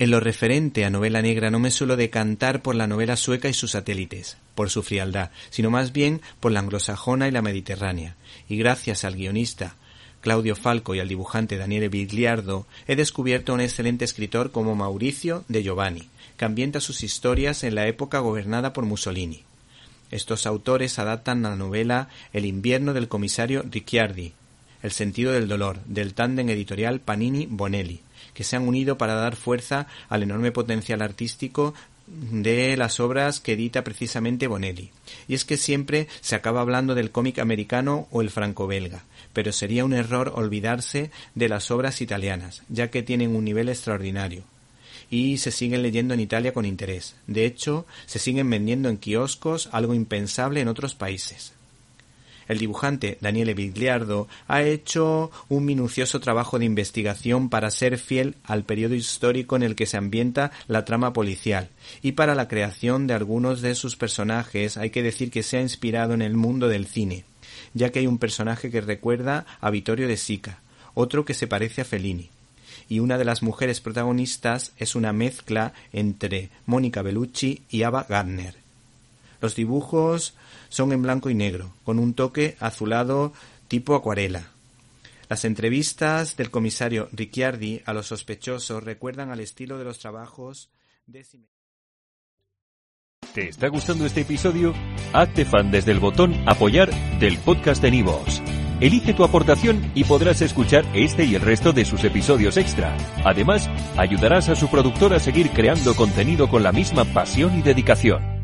En lo referente a novela negra no me suelo decantar por la novela sueca y sus satélites, por su frialdad, sino más bien por la anglosajona y la mediterránea, y gracias al guionista Claudio Falco y al dibujante Daniele Bigliardo, he descubierto a un excelente escritor como Mauricio de Giovanni, que ambienta sus historias en la época gobernada por Mussolini. Estos autores adaptan la novela El invierno del comisario Ricciardi, El sentido del dolor, del tándem editorial Panini-Bonelli, que se han unido para dar fuerza al enorme potencial artístico de las obras que edita precisamente Bonelli. Y es que siempre se acaba hablando del cómic americano o el franco-belga, pero sería un error olvidarse de las obras italianas, ya que tienen un nivel extraordinario y se siguen leyendo en Italia con interés. De hecho, se siguen vendiendo en kioscos, algo impensable en otros países. El dibujante Daniele Bigliardo ha hecho un minucioso trabajo de investigación para ser fiel al periodo histórico en el que se ambienta la trama policial, y para la creación de algunos de sus personajes hay que decir que se ha inspirado en el mundo del cine, ya que hay un personaje que recuerda a Vittorio de Sica, otro que se parece a Fellini, y una de las mujeres protagonistas es una mezcla entre Mónica Bellucci y Ava Gardner. Los dibujos son en blanco y negro, con un toque azulado tipo acuarela. Las entrevistas del comisario Ricciardi a los sospechosos recuerdan al estilo de los trabajos de ¿Te está gustando este episodio? Hazte fan desde el botón apoyar del podcast de Nivos. Elige tu aportación y podrás escuchar este y el resto de sus episodios extra. Además, ayudarás a su productor a seguir creando contenido con la misma pasión y dedicación.